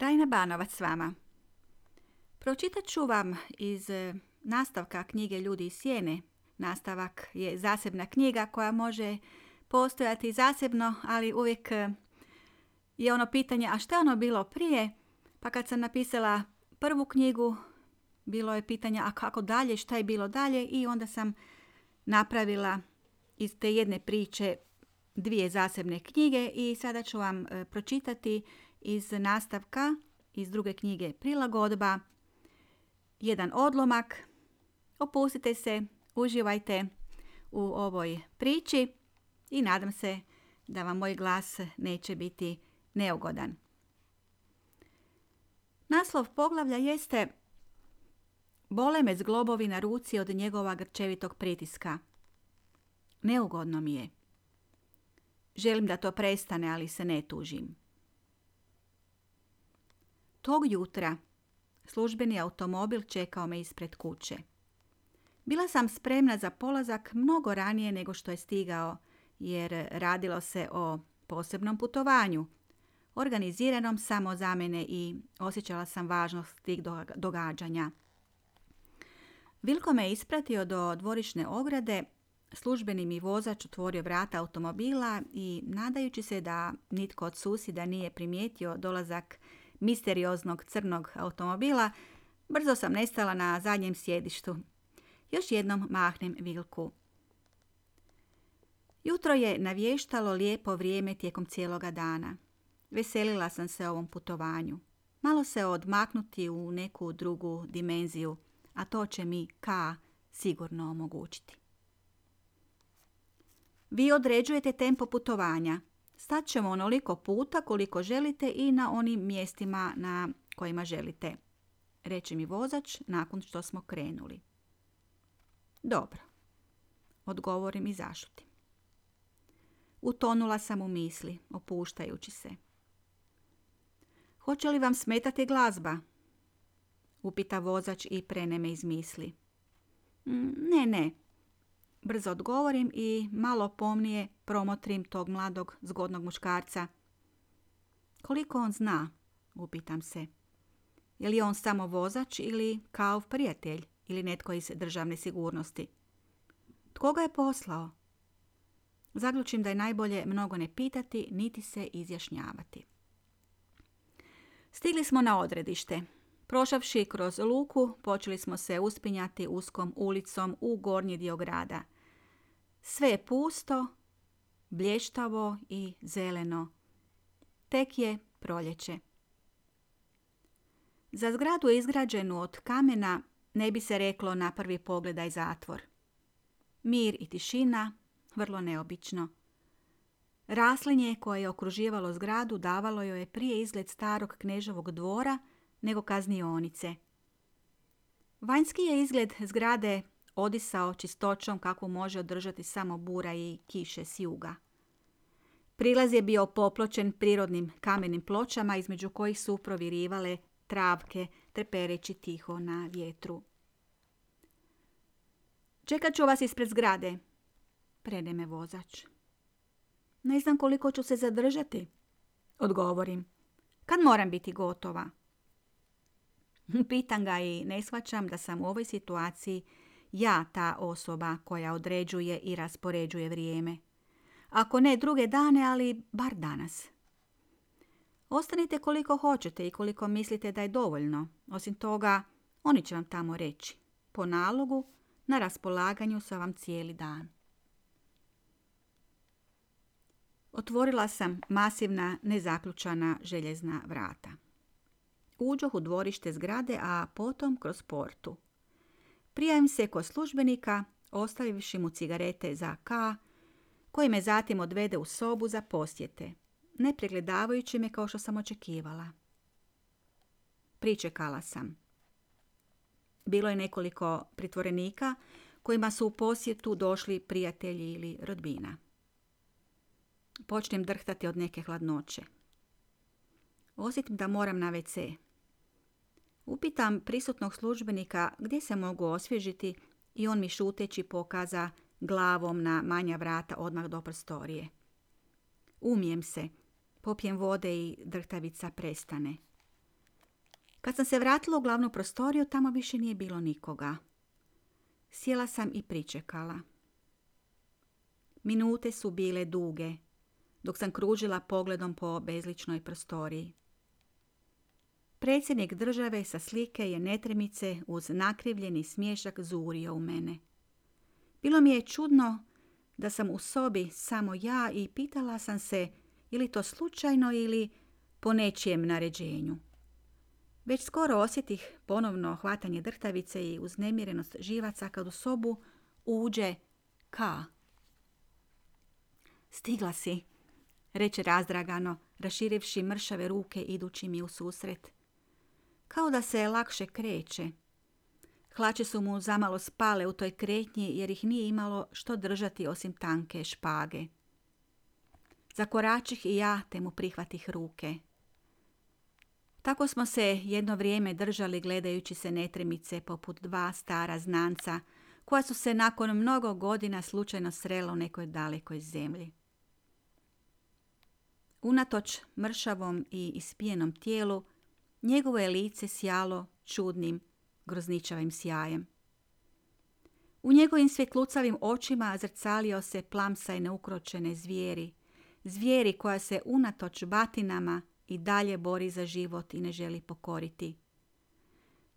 Rajna Banovac s vama. Pročitat ću vam iz e, nastavka knjige Ljudi iz sjene. Nastavak je zasebna knjiga koja može postojati zasebno, ali uvijek e, je ono pitanje, a što je ono bilo prije? Pa kad sam napisala prvu knjigu, bilo je pitanje, a kako dalje, šta je bilo dalje? I onda sam napravila iz te jedne priče dvije zasebne knjige i sada ću vam e, pročitati iz nastavka iz druge knjige Prilagodba jedan odlomak. Opustite se, uživajte u ovoj priči i nadam se da vam moj glas neće biti neugodan. Naslov poglavlja jeste Bole me zglobovi na ruci od njegova grčevitog pritiska. Neugodno mi je. Želim da to prestane, ali se ne tužim. Tog jutra službeni automobil čekao me ispred kuće. Bila sam spremna za polazak mnogo ranije nego što je stigao, jer radilo se o posebnom putovanju, organiziranom samo za mene i osjećala sam važnost tih događanja. Vilko me ispratio do dvorišne ograde, službeni mi vozač otvorio vrata automobila i nadajući se da nitko od susjeda nije primijetio dolazak misterioznog crnog automobila, brzo sam nestala na zadnjem sjedištu. Još jednom mahnem Vilku. Jutro je navještalo lijepo vrijeme tijekom cijeloga dana. Veselila sam se ovom putovanju. Malo se odmaknuti u neku drugu dimenziju, a to će mi K sigurno omogućiti. Vi određujete tempo putovanja. Stat ćemo onoliko puta koliko želite i na onim mjestima na kojima želite, reče mi vozač nakon što smo krenuli. Dobro, odgovorim i zašutim. Utonula sam u misli, opuštajući se. Hoće li vam smetati glazba? Upita vozač i prene me iz misli. Mm, ne, ne. Brzo odgovorim i malo pomnije promotrim tog mladog, zgodnog muškarca. Koliko on zna? Upitam se. Je li on samo vozač ili kao prijatelj ili netko iz državne sigurnosti? Tko ga je poslao? Zaključim da je najbolje mnogo ne pitati, niti se izjašnjavati. Stigli smo na odredište. Prošavši kroz luku, počeli smo se uspinjati uskom ulicom u gornji dio grada. Sve je pusto, blještavo i zeleno. Tek je proljeće. Za zgradu izgrađenu od kamena ne bi se reklo na prvi pogledaj zatvor. Mir i tišina, vrlo neobično. Raslinje koje je okruživalo zgradu davalo joj je prije izgled starog knežovog dvora nego kaznionice. Vanjski je izgled zgrade odisao čistoćom kakvu može održati samo bura i kiše s juga. Prilaz je bio popločen prirodnim kamenim pločama između kojih su provirivale travke trepereći tiho na vjetru. Čekat ću vas ispred zgrade, prene me vozač. Ne znam koliko ću se zadržati, odgovorim. Kad moram biti gotova? Pitam ga i ne shvaćam da sam u ovoj situaciji ja ta osoba koja određuje i raspoređuje vrijeme. Ako ne druge dane, ali bar danas. Ostanite koliko hoćete i koliko mislite da je dovoljno. Osim toga, oni će vam tamo reći. Po nalogu, na raspolaganju sa vam cijeli dan. Otvorila sam masivna, nezaključana željezna vrata. Uđoh u dvorište zgrade, a potom kroz portu. Prijavim se kod službenika, ostavivši mu cigarete za K, koji me zatim odvede u sobu za posjete, ne pregledavajući me kao što sam očekivala. Pričekala sam. Bilo je nekoliko pritvorenika kojima su u posjetu došli prijatelji ili rodbina. Počnem drhtati od neke hladnoće. Osjetim da moram na WC. Upitam prisutnog službenika gdje se mogu osvježiti i on mi šuteći pokaza glavom na manja vrata odmah do prostorije. Umijem se, popijem vode i drhtavica prestane. Kad sam se vratila u glavnu prostoriju, tamo više nije bilo nikoga. Sjela sam i pričekala. Minute su bile duge, dok sam kružila pogledom po bezličnoj prostoriji. Predsjednik države sa slike je netremice uz nakrivljeni smješak zurio u mene. Bilo mi je čudno da sam u sobi samo ja i pitala sam se ili to slučajno ili po nečijem naređenju. Već skoro osjetih ponovno hvatanje drtavice i uznemirenost živaca kad u sobu uđe ka. Stigla si, reče razdragano, raširivši mršave ruke idući mi u susret. Kao da se lakše kreće. Hlače su mu zamalo spale u toj kretnji jer ih nije imalo što držati osim tanke špage. Zakoračih i ja te mu prihvatih ruke. Tako smo se jedno vrijeme držali gledajući se netremice poput dva stara znanca koja su se nakon mnogo godina slučajno srela u nekoj dalekoj zemlji. Unatoč mršavom i ispijenom tijelu, njegovo je lice sjalo čudnim, grozničavim sjajem. U njegovim svjetlucavim očima zrcalio se plamsaj neukročene zvijeri, zvijeri koja se unatoč batinama i dalje bori za život i ne želi pokoriti.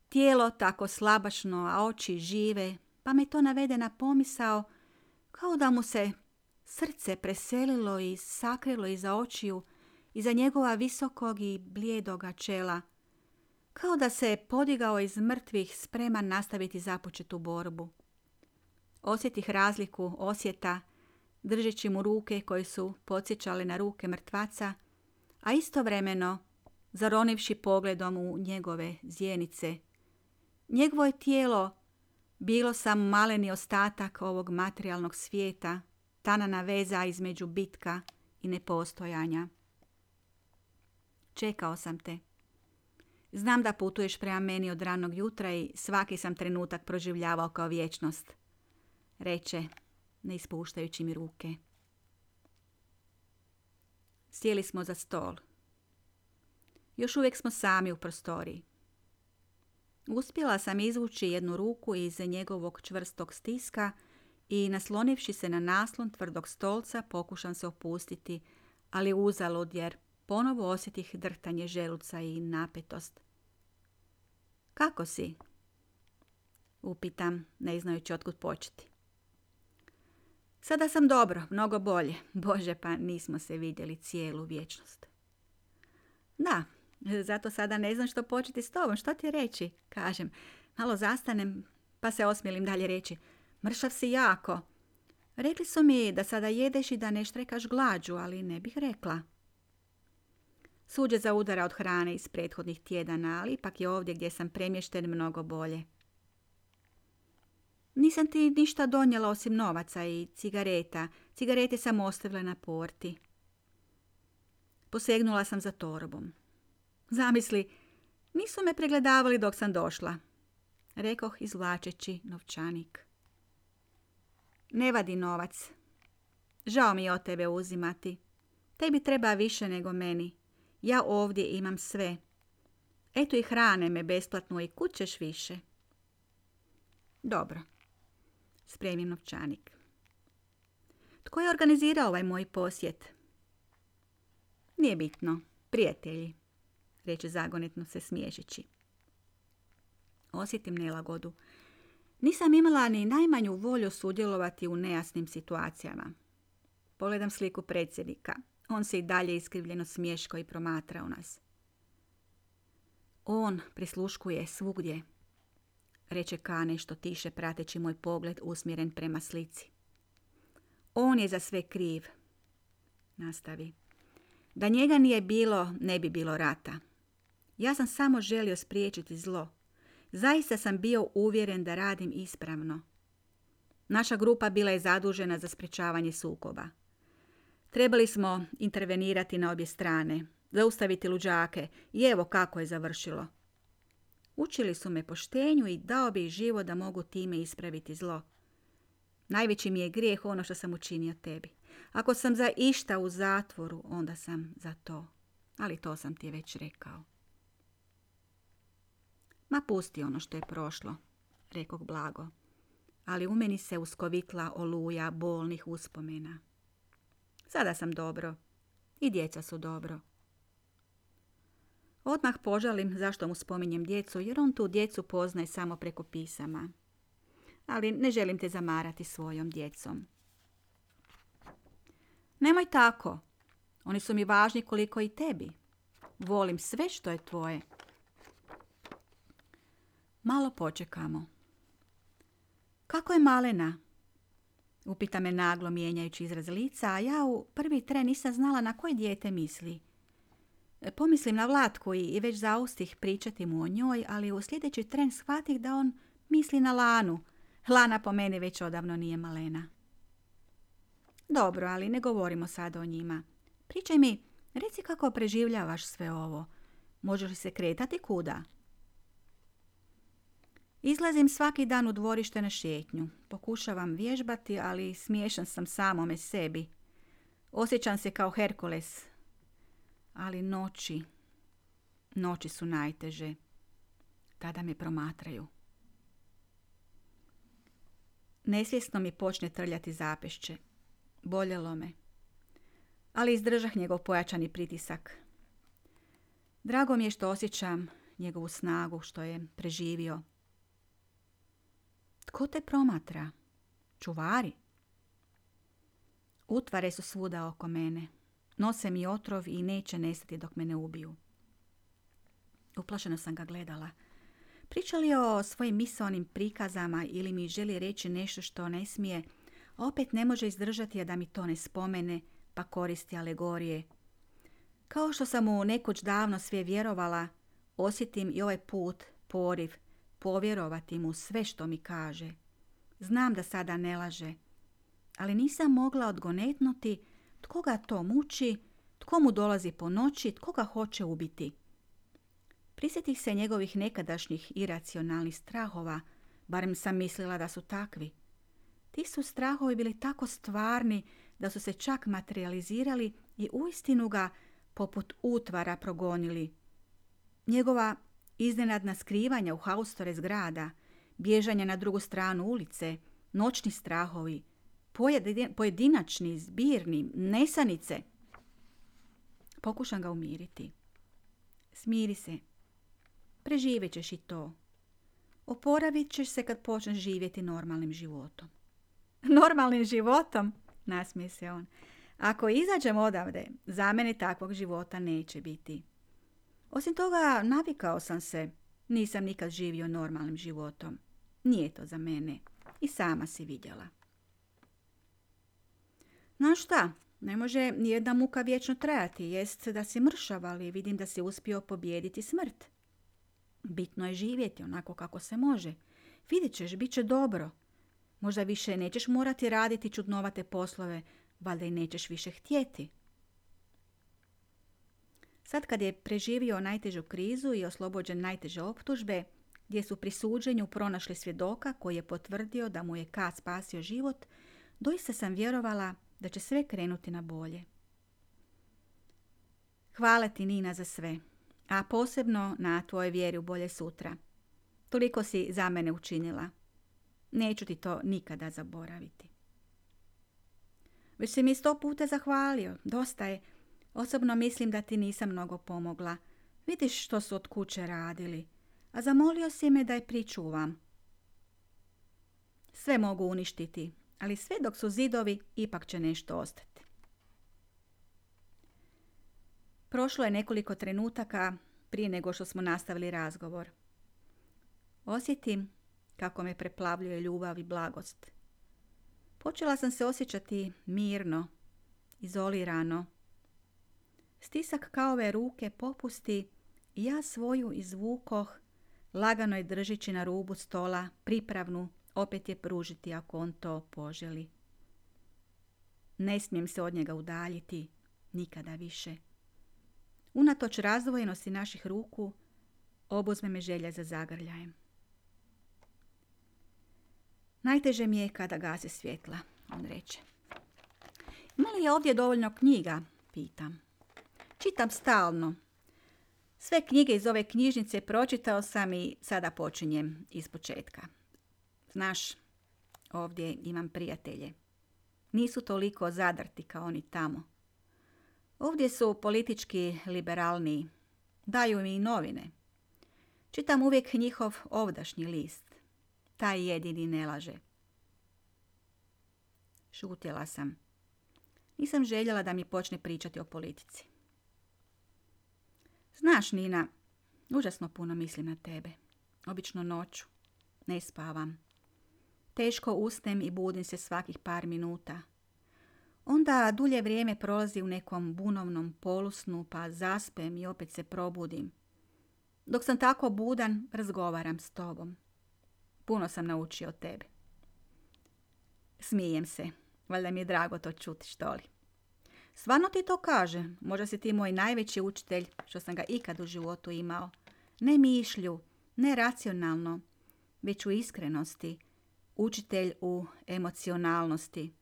Tijelo tako slabašno, a oči žive, pa me to navede na pomisao kao da mu se srce preselilo i sakrilo iza očiju, iza njegova visokog i blijedoga čela, kao da se podigao iz mrtvih spreman nastaviti započetu borbu. Osjetih razliku osjeta, držeći mu ruke koje su podsjećale na ruke mrtvaca, a istovremeno zaronivši pogledom u njegove zjenice. Njegovo je tijelo bilo sam maleni ostatak ovog materijalnog svijeta, tanana veza između bitka i nepostojanja. Čekao sam te. Znam da putuješ prema meni od ranog jutra i svaki sam trenutak proživljavao kao vječnost, reče, ne ispuštajući mi ruke. Sjeli smo za stol. Još uvijek smo sami u prostoriji. Uspjela sam izvući jednu ruku iz njegovog čvrstog stiska i naslonivši se na naslon tvrdog stolca pokušam se opustiti, ali uzalud jer ponovo osjetih drtanje želuca i napetost. Kako si? Upitam, ne znajući otkud početi. Sada sam dobro, mnogo bolje. Bože, pa nismo se vidjeli cijelu vječnost. Da, zato sada ne znam što početi s tobom. Što ti reći? Kažem. Malo zastanem, pa se osmijelim dalje reći. Mršav si jako. Rekli su mi da sada jedeš i da ne štrekaš glađu, ali ne bih rekla. Suđe za udara od hrane iz prethodnih tjedana, ali ipak je ovdje gdje sam premješten mnogo bolje. Nisam ti ništa donijela osim novaca i cigareta. Cigarete sam ostavila na porti. Posegnula sam za torbom. Zamisli, nisu me pregledavali dok sam došla. Rekoh izvlačeći novčanik. Ne vadi novac. Žao mi je od tebe uzimati. Tebi treba više nego meni. Ja ovdje imam sve. Eto i hrane me besplatno i kućeš više. Dobro. Spremim novčanik. Tko je organizirao ovaj moj posjet? Nije bitno. Prijatelji, reče zagonetno se smiješeći. Osjetim nelagodu. Nisam imala ni najmanju volju sudjelovati u nejasnim situacijama. Pogledam sliku predsjednika. On se i dalje iskrivljeno smješko i promatra u nas. On prisluškuje svugdje, reče Ka nešto tiše prateći moj pogled usmjeren prema slici. On je za sve kriv, nastavi. Da njega nije bilo, ne bi bilo rata. Ja sam samo želio spriječiti zlo. Zaista sam bio uvjeren da radim ispravno. Naša grupa bila je zadužena za sprečavanje sukoba. Trebali smo intervenirati na obje strane, zaustaviti luđake i evo kako je završilo. Učili su me poštenju i dao bi život da mogu time ispraviti zlo. Najveći mi je grijeh ono što sam učinio tebi. Ako sam za išta u zatvoru, onda sam za to. Ali to sam ti već rekao. Ma pusti ono što je prošlo, rekog blago. Ali u meni se uskovitla oluja bolnih uspomena. Sada sam dobro. I djeca su dobro. Odmah požalim zašto mu spominjem djecu, jer on tu djecu poznaje samo preko pisama. Ali ne želim te zamarati svojom djecom. Nemoj tako. Oni su mi važni koliko i tebi. Volim sve što je tvoje. Malo počekamo. Kako je malena? Upita me naglo mijenjajući izraz lica, a ja u prvi tren nisam znala na koje dijete misli. Pomislim na Vlatku i već zaustih pričati mu o njoj, ali u sljedeći tren shvatih da on misli na Lanu. Lana po meni već odavno nije malena. Dobro, ali ne govorimo sad o njima. Pričaj mi, reci kako preživljavaš sve ovo. Možeš li se kretati kuda? Izlazim svaki dan u dvorište na šetnju. Pokušavam vježbati, ali smiješan sam samome sebi. Osjećam se kao Herkules. Ali noći, noći su najteže. Tada me promatraju. Nesvjesno mi počne trljati zapešće. Boljelo me. Ali izdržah njegov pojačani pritisak. Drago mi je što osjećam njegovu snagu, što je preživio. Tko te promatra? Čuvari? Utvare su svuda oko mene. Nose mi otrov i neće nestati dok me ne ubiju. Uplašeno sam ga gledala. Priča li o svojim misaonim prikazama ili mi želi reći nešto što ne smije, opet ne može izdržati a da mi to ne spomene, pa koristi alegorije. Kao što sam mu nekoć davno sve vjerovala, osjetim i ovaj put poriv povjerovati mu sve što mi kaže. Znam da sada ne laže, ali nisam mogla odgonetnuti tko ga to muči, tko mu dolazi po noći, tko ga hoće ubiti. Prisjetih se njegovih nekadašnjih iracionalnih strahova, barem sam mislila da su takvi. Ti su strahovi bili tako stvarni da su se čak materializirali i uistinu ga poput utvara progonili. Njegova iznenadna skrivanja u haustore zgrada, bježanje na drugu stranu ulice, noćni strahovi, pojedinačni, zbirni, nesanice. Pokušam ga umiriti. Smiri se. Preživjet ćeš i to. Oporavit ćeš se kad počneš živjeti normalnim životom. Normalnim životom? Nasmije se on. Ako izađem odavde, za mene takvog života neće biti. Osim toga, navikao sam se. Nisam nikad živio normalnim životom. Nije to za mene. I sama si vidjela. No šta, ne može nijedna muka vječno trajati. Jest da si mršav, ali vidim da si uspio pobijediti smrt. Bitno je živjeti onako kako se može. Vidjet ćeš, bit će dobro. Možda više nećeš morati raditi čudnovate poslove, valjda i nećeš više htjeti. Sad kad je preživio najtežu krizu i oslobođen najteže optužbe, gdje su pri suđenju pronašli svjedoka koji je potvrdio da mu je K spasio život, doista sam vjerovala da će sve krenuti na bolje. Hvala ti Nina za sve, a posebno na tvoje vjeri u bolje sutra. Toliko si za mene učinila. Neću ti to nikada zaboraviti. Već si mi sto puta zahvalio. Dosta je. Osobno mislim da ti nisam mnogo pomogla. Vidiš što su od kuće radili. A zamolio si me da je pričuvam. Sve mogu uništiti, ali sve dok su zidovi, ipak će nešto ostati. Prošlo je nekoliko trenutaka prije nego što smo nastavili razgovor. Osjetim kako me preplavljuje ljubav i blagost. Počela sam se osjećati mirno, izolirano. Stisak kaove ruke popusti i ja svoju izvukoh, lagano je držići na rubu stola, pripravnu opet je pružiti ako on to poželi. Ne smijem se od njega udaljiti, nikada više. Unatoč razdvojenosti naših ruku, obuzme me želja za zagrljajem. Najteže mi je kada gase svjetla, on reče. Ima li je ovdje dovoljno knjiga? Pitam. Čitam stalno. Sve knjige iz ove knjižnice pročitao sam i sada počinjem iz početka. Znaš, ovdje imam prijatelje. Nisu toliko zadrti kao oni tamo. Ovdje su politički liberalniji. Daju mi i novine. Čitam uvijek njihov ovdašnji list. Taj jedini ne laže. Šutjela sam. Nisam željela da mi počne pričati o politici. Znaš, Nina, užasno puno mislim na tebe. Obično noću. Ne spavam. Teško ustem i budim se svakih par minuta. Onda dulje vrijeme prolazi u nekom bunovnom polusnu, pa zaspem i opet se probudim. Dok sam tako budan, razgovaram s tobom. Puno sam naučio od tebe. Smijem se. Valjda mi je drago to čuti, što li. Stvarno ti to kaže. Možda si ti moj najveći učitelj što sam ga ikad u životu imao. Ne mišlju, ne racionalno, već u iskrenosti. Učitelj u emocionalnosti.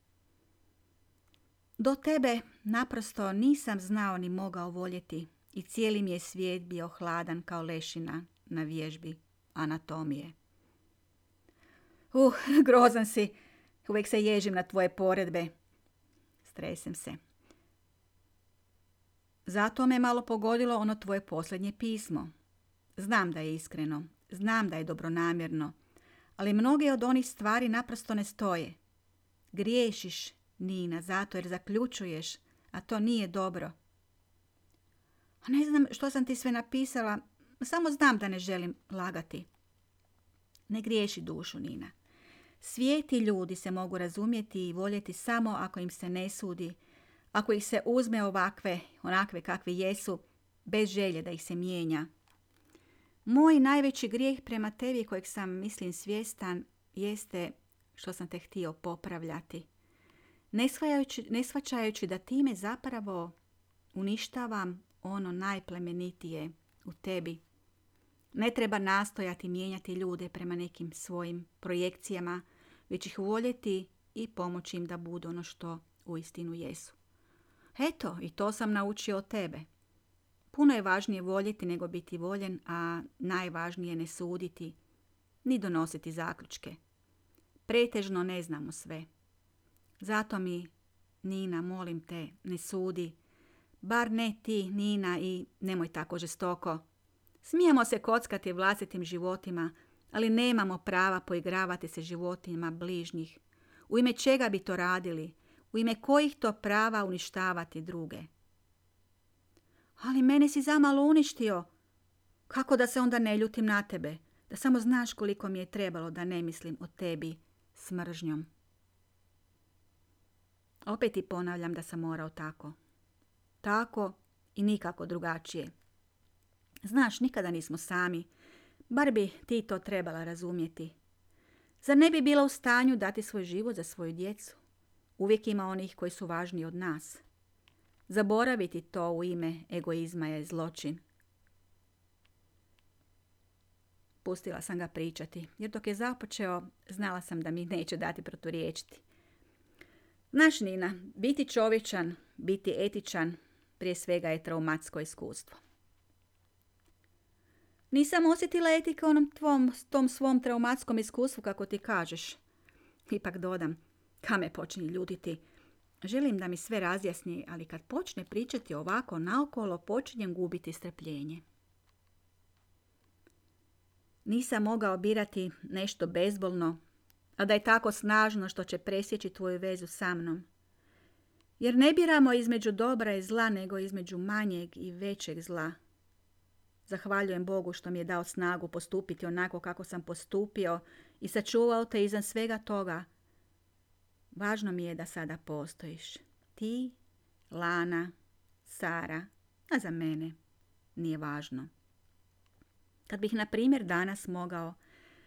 Do tebe naprosto nisam znao ni mogao voljeti i cijeli mi je svijet bio hladan kao lešina na vježbi anatomije. Uh, grozan si. Uvijek se ježim na tvoje poredbe. Stresem se. Zato me malo pogodilo ono tvoje posljednje pismo. Znam da je iskreno, znam da je dobronamjerno, ali mnoge od onih stvari naprosto ne stoje. Griješiš, Nina, zato jer zaključuješ, a to nije dobro. A ne znam što sam ti sve napisala, samo znam da ne želim lagati. Ne griješi dušu, Nina. Svijeti ljudi se mogu razumjeti i voljeti samo ako im se ne sudi, ako ih se uzme ovakve, onakve kakve jesu, bez želje da ih se mijenja. Moj najveći grijeh prema tebi kojeg sam, mislim, svjestan, jeste što sam te htio popravljati. Ne, shvaćajući da time zapravo uništavam ono najplemenitije u tebi. Ne treba nastojati mijenjati ljude prema nekim svojim projekcijama, već ih voljeti i pomoći im da budu ono što uistinu jesu. Eto, i to sam naučio od tebe. Puno je važnije voljeti nego biti voljen, a najvažnije ne suditi, ni donositi zaključke. Pretežno ne znamo sve. Zato mi, Nina, molim te, ne sudi. Bar ne ti, Nina, i nemoj tako žestoko. Smijemo se kockati vlastitim životima, ali nemamo prava poigravati se životima bližnjih. U ime čega bi to radili? U ime kojih to prava uništavati druge? Ali mene si zamalo uništio. Kako da se onda ne ljutim na tebe? Da samo znaš koliko mi je trebalo da ne mislim o tebi s mržnjom. Opet ti ponavljam da sam morao tako. Tako i nikako drugačije. Znaš, nikada nismo sami. Bar bi ti to trebala razumjeti. Zar ne bi bila u stanju dati svoj život za svoju djecu? Uvijek ima onih koji su važniji od nas. Zaboraviti to u ime egoizma je zločin. Pustila sam ga pričati, jer dok je započeo, znala sam da mi neće dati proturiječiti. Znaš, Nina, biti čovječan, biti etičan, prije svega je traumatsko iskustvo. Nisam osjetila etike onom tvom, tom svom traumatskom iskustvu, kako ti kažeš. Ipak dodam, me počinje ljuditi. Želim da mi sve razjasni, ali kad počne pričati ovako naokolo, počinjem gubiti strpljenje. Nisam mogao birati nešto bezbolno, a da je tako snažno što će presjeći tvoju vezu sa mnom. Jer ne biramo između dobra i zla, nego između manjeg i većeg zla. Zahvaljujem Bogu što mi je dao snagu postupiti onako kako sam postupio i sačuvao te izan svega toga. Važno mi je da sada postojiš. Ti, Lana, Sara, a za mene nije važno. Kad bih, na primjer, danas mogao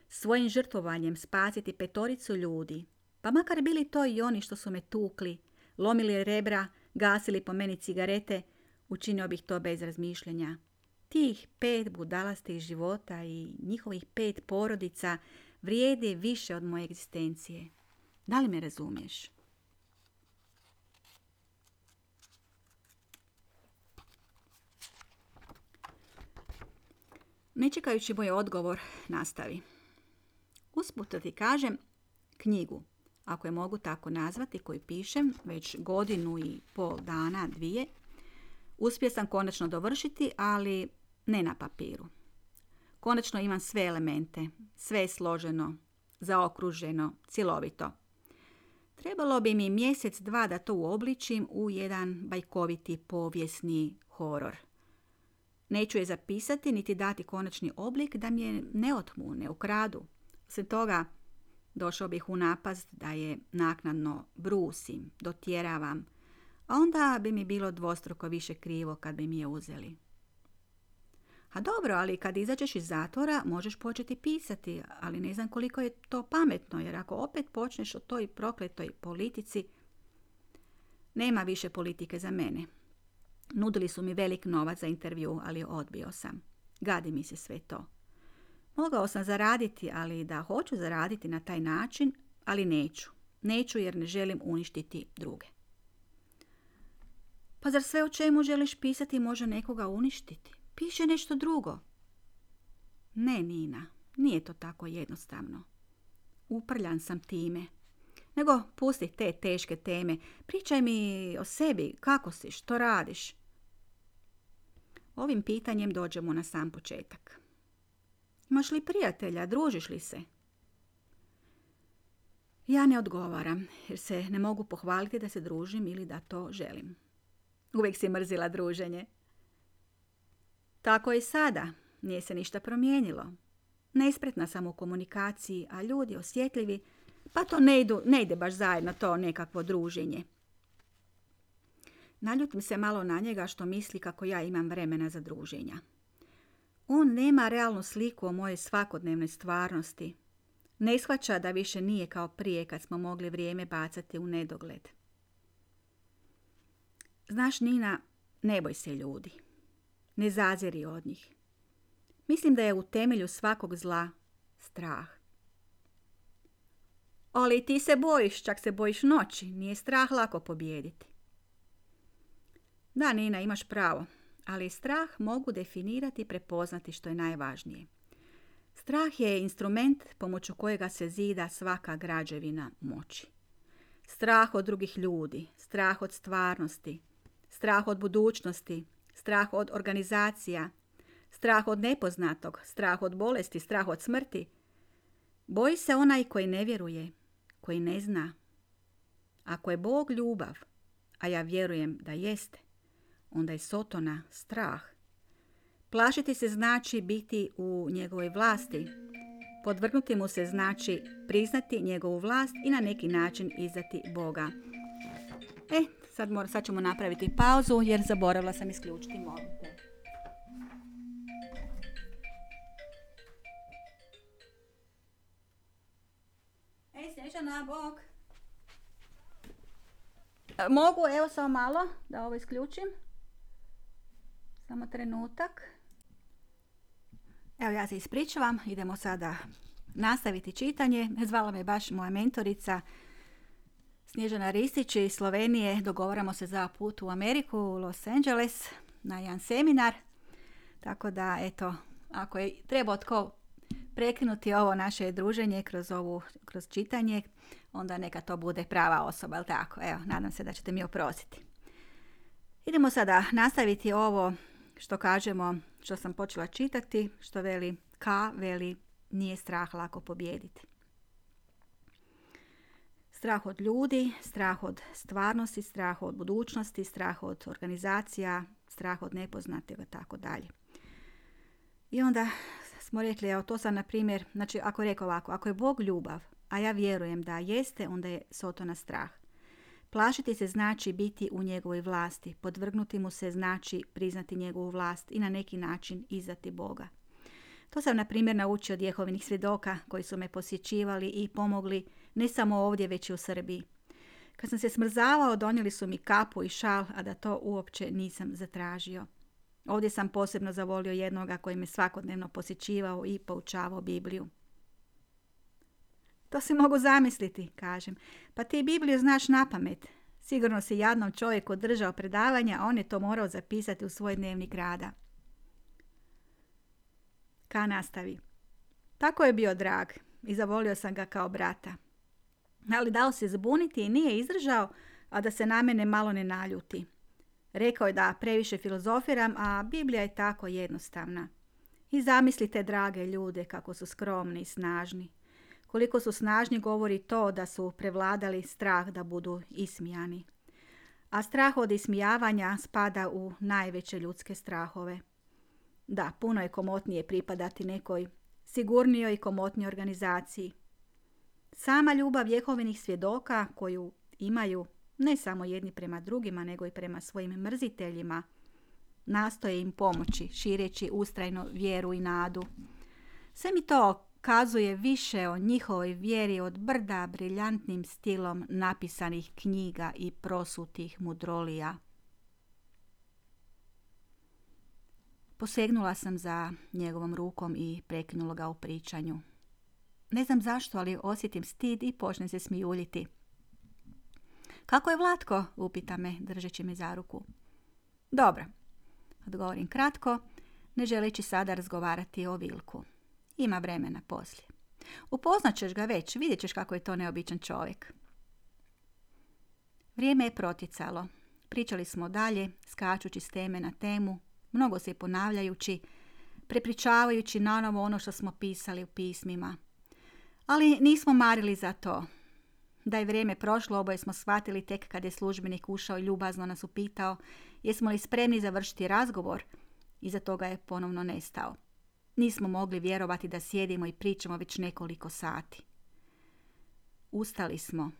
svojim žrtvovanjem spasiti petoricu ljudi, pa makar bili to i oni što su me tukli, lomili rebra, gasili po meni cigarete, učinio bih to bez razmišljanja. Tih pet budalastih života i njihovih pet porodica vrijede više od moje egzistencije. Da li me razumiješ? Ne čekajući moj odgovor, nastavi. Usput ti kažem, knjigu, ako je mogu tako nazvati, koju pišem već godinu i pol dana, dvije, uspio sam konačno dovršiti, ali ne na papiru. Konačno imam sve elemente, sve je složeno, zaokruženo, cjelovito. Trebalo bi mi mjesec, dva da to uobličim u jedan bajkoviti povijesni horor. Neću je zapisati niti dati konačni oblik da mi je ne otmu, ne ukradu. Sve toga došao bih u napast da je naknadno brusim, dotjeravam, a onda bi mi bilo dvostruko više krivo kad bi mi je uzeli. A dobro, ali kad izađeš iz zatvora možeš početi pisati, ali ne znam koliko je to pametno, jer ako opet počneš o toj prokletoj politici, nema više politike za mene. Nudili su mi velik novac za intervju, ali odbio sam. Gadi mi se sve to. Mogao sam zaraditi, ali da hoću zaraditi na taj način, ali neću. Neću jer ne želim uništiti druge. Pa zar sve o čemu želiš pisati može nekoga uništiti? Piše nešto drugo. Ne, Nina, nije to tako jednostavno. Uprljan sam time. Nego pusti te teške teme. Pričaj mi o sebi, kako si, što radiš. Ovim pitanjem dođemo na sam početak. Imaš li prijatelja, družiš li se? Ja ne odgovaram, jer se ne mogu pohvaliti da se družim ili da to želim. Uvijek si mrzila druženje. Tako i sada, nije se ništa promijenilo. Nespretna sam u komunikaciji, a ljudi osjetljivi, pa to ne, idu, ne ide baš zajedno to nekakvo druženje. Naljutim se malo na njega što misli kako ja imam vremena za druženja. On nema realnu sliku o mojoj svakodnevnoj stvarnosti. Ne shvaća da više nije kao prije kad smo mogli vrijeme bacati u nedogled. Znaš, Nina, ne boj se ljudi. Ne zaziri od njih. Mislim da je u temelju svakog zla strah. Ali ti se bojiš, čak se bojiš noći. Nije strah lako pobijediti. Da, Nina, imaš pravo ali strah mogu definirati i prepoznati što je najvažnije. Strah je instrument pomoću kojega se zida svaka građevina moći. Strah od drugih ljudi, strah od stvarnosti, strah od budućnosti, strah od organizacija, strah od nepoznatog, strah od bolesti, strah od smrti. Boji se onaj koji ne vjeruje, koji ne zna. Ako je Bog ljubav, a ja vjerujem da jeste, onda je Sotona strah. Plašiti se znači biti u njegovoj vlasti. Podvrgnuti mu se znači priznati njegovu vlast i na neki način izdati Boga. E, sad, mora, sad ćemo napraviti pauzu jer zaboravila sam isključiti mobitel. Ej, Bog. E, mogu, evo samo malo da ovo isključim. Samo trenutak. Evo ja se ispričavam, idemo sada nastaviti čitanje. Zvala me baš moja mentorica Snježana Ristić iz Slovenije. Dogovaramo se za put u Ameriku, u Los Angeles, na jedan seminar. Tako da, eto, ako je treba tko prekinuti ovo naše druženje kroz, ovu, kroz čitanje, onda neka to bude prava osoba, ali tako? Evo, nadam se da ćete mi oprostiti. Idemo sada nastaviti ovo što kažemo, što sam počela čitati, što veli K, veli nije strah lako pobijediti. Strah od ljudi, strah od stvarnosti, strah od budućnosti, strah od organizacija, strah od nepoznatega i tako dalje. I onda smo rekli, evo to sam na primjer, znači ako rekao ovako, ako je Bog ljubav, a ja vjerujem da jeste, onda je Sotona strah. Plašiti se znači biti u njegovoj vlasti, podvrgnuti mu se znači priznati njegovu vlast i na neki način izdati Boga. To sam, na primjer, naučio od Jehovinih svjedoka koji su me posjećivali i pomogli ne samo ovdje, već i u Srbiji. Kad sam se smrzavao, donijeli su mi kapu i šal, a da to uopće nisam zatražio. Ovdje sam posebno zavolio jednoga koji me svakodnevno posjećivao i poučavao Bibliju. To se mogu zamisliti, kažem. Pa ti Bibliju znaš na pamet. Sigurno si jadnom čovjeku držao predavanja, a on je to morao zapisati u svoj dnevnik rada. Ka nastavi. Tako je bio drag i zavolio sam ga kao brata. Ali dao se zbuniti i nije izdržao, a da se na mene malo ne naljuti. Rekao je da previše filozofiram, a Biblija je tako jednostavna. I zamislite, drage ljude, kako su skromni i snažni. Koliko su snažni govori to da su prevladali strah da budu ismijani. A strah od ismijavanja spada u najveće ljudske strahove. Da, puno je komotnije pripadati nekoj sigurnijoj i komotnijoj organizaciji. Sama ljubav vjekovenih svjedoka koju imaju ne samo jedni prema drugima, nego i prema svojim mrziteljima, nastoje im pomoći, šireći ustrajno vjeru i nadu. Sve mi to kazuje više o njihovoj vjeri od brda briljantnim stilom napisanih knjiga i prosutih mudrolija. Posegnula sam za njegovom rukom i prekinula ga u pričanju. Ne znam zašto, ali osjetim stid i počnem se smijuljiti. Kako je Vlatko? upita me, držeći me za ruku. Dobro, odgovorim kratko, ne želeći sada razgovarati o Vilku. Ima vremena poslije. Upoznat ćeš ga već, vidjet ćeš kako je to neobičan čovjek. Vrijeme je proticalo. Pričali smo dalje, skačući s teme na temu, mnogo se ponavljajući, prepričavajući nanovo ono što smo pisali u pismima. Ali nismo marili za to. Da je vrijeme prošlo, oboje smo shvatili tek kad je službenik ušao i ljubazno nas upitao jesmo li spremni završiti razgovor. Iza toga je ponovno nestao. Nismo mogli vjerovati da sjedimo i pričamo već nekoliko sati. Ustali smo.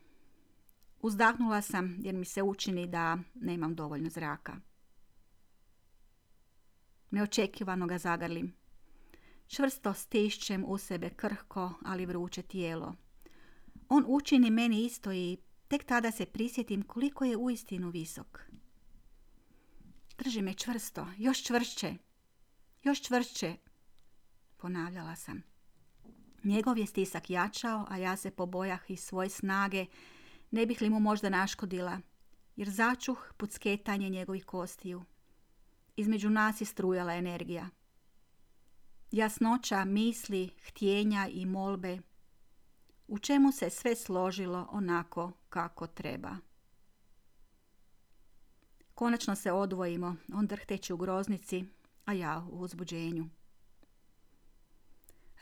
Uzdahnula sam jer mi se učini da nemam dovoljno zraka. Neočekivano ga zagrlim. Čvrsto stišćem u sebe krhko, ali vruće tijelo. On učini meni isto i tek tada se prisjetim koliko je uistinu visok. Drži me čvrsto, još čvršće, još čvršće, ponavljala sam. Njegov je stisak jačao, a ja se pobojah iz svoje snage, ne bih li mu možda naškodila, jer začuh pucketanje njegovih kostiju. Između nas je strujala energija. Jasnoća misli, htjenja i molbe, u čemu se sve složilo onako kako treba. Konačno se odvojimo, on drhteći u groznici, a ja u uzbuđenju.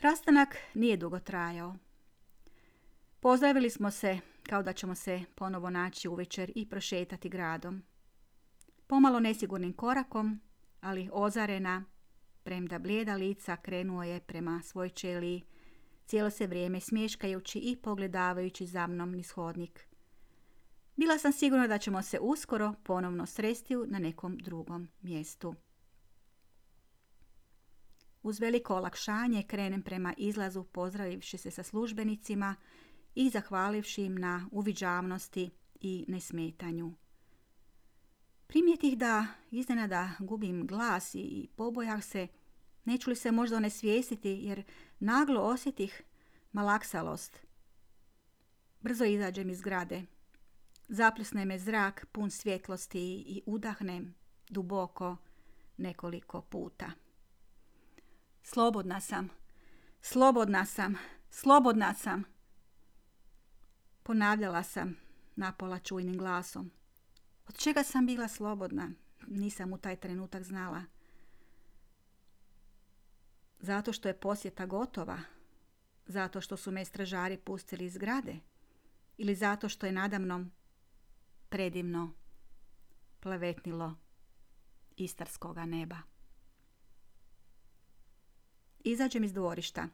Rastanak nije dugo trajao. Pozdravili smo se kao da ćemo se ponovo naći uvečer i prošetati gradom. Pomalo nesigurnim korakom, ali ozarena, premda blijeda lica krenuo je prema svoj čeliji, cijelo se vrijeme smješkajući i pogledavajući za mnom niz hodnik. Bila sam sigurna da ćemo se uskoro ponovno sresti na nekom drugom mjestu. Uz veliko olakšanje krenem prema izlazu pozdravivši se sa službenicima i zahvalivši im na uviđavnosti i nesmetanju. Primjetih da iznenada gubim glas i pobojah se, neću li se možda onesvijestiti jer naglo osjetih malaksalost. Brzo izađem iz zgrade. Zapljusne me zrak pun svjetlosti i udahnem duboko nekoliko puta. Slobodna sam, slobodna sam, slobodna sam. Ponavljala sam napola čujnim glasom. Od čega sam bila slobodna? Nisam u taj trenutak znala. Zato što je posjeta gotova? Zato što su me stražari pustili iz zgrade? Ili zato što je nadamnom predivno plavetnilo istarskoga neba? Izađem iz dvorišta.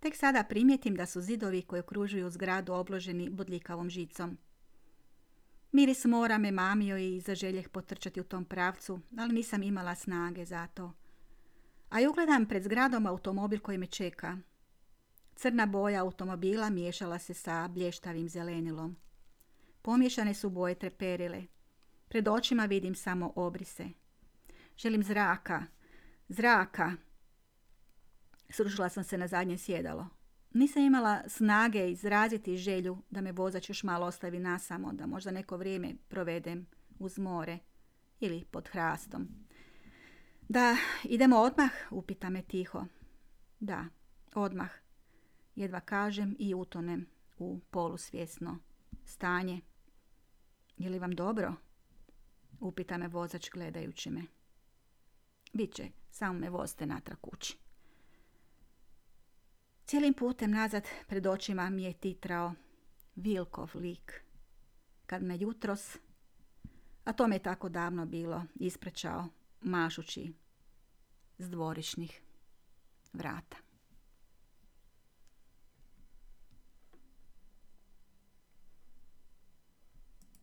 Tek sada primijetim da su zidovi koji okružuju zgradu obloženi bodljikavom žicom. Miris mora me mamio i zaželjeh potrčati u tom pravcu, ali nisam imala snage za to. A i ugledam pred zgradom automobil koji me čeka. Crna boja automobila miješala se sa blještavim zelenilom. Pomiješane su boje treperile. Pred očima vidim samo obrise. Želim zraka, zraka, Srušila sam se na zadnje sjedalo. Nisam imala snage izraziti želju da me vozač još malo ostavi nasamo, da možda neko vrijeme provedem uz more ili pod hrastom. Da, idemo odmah, upita me tiho. Da, odmah. Jedva kažem i utonem u polusvjesno stanje. Je li vam dobro? Upita me vozač gledajući me. Biće, samo me vozite natrag kući. Cijelim putem nazad pred očima mi je titrao Vilkov lik. Kad me jutros, a to me je tako davno bilo, isprečao mašući s dvorišnih vrata.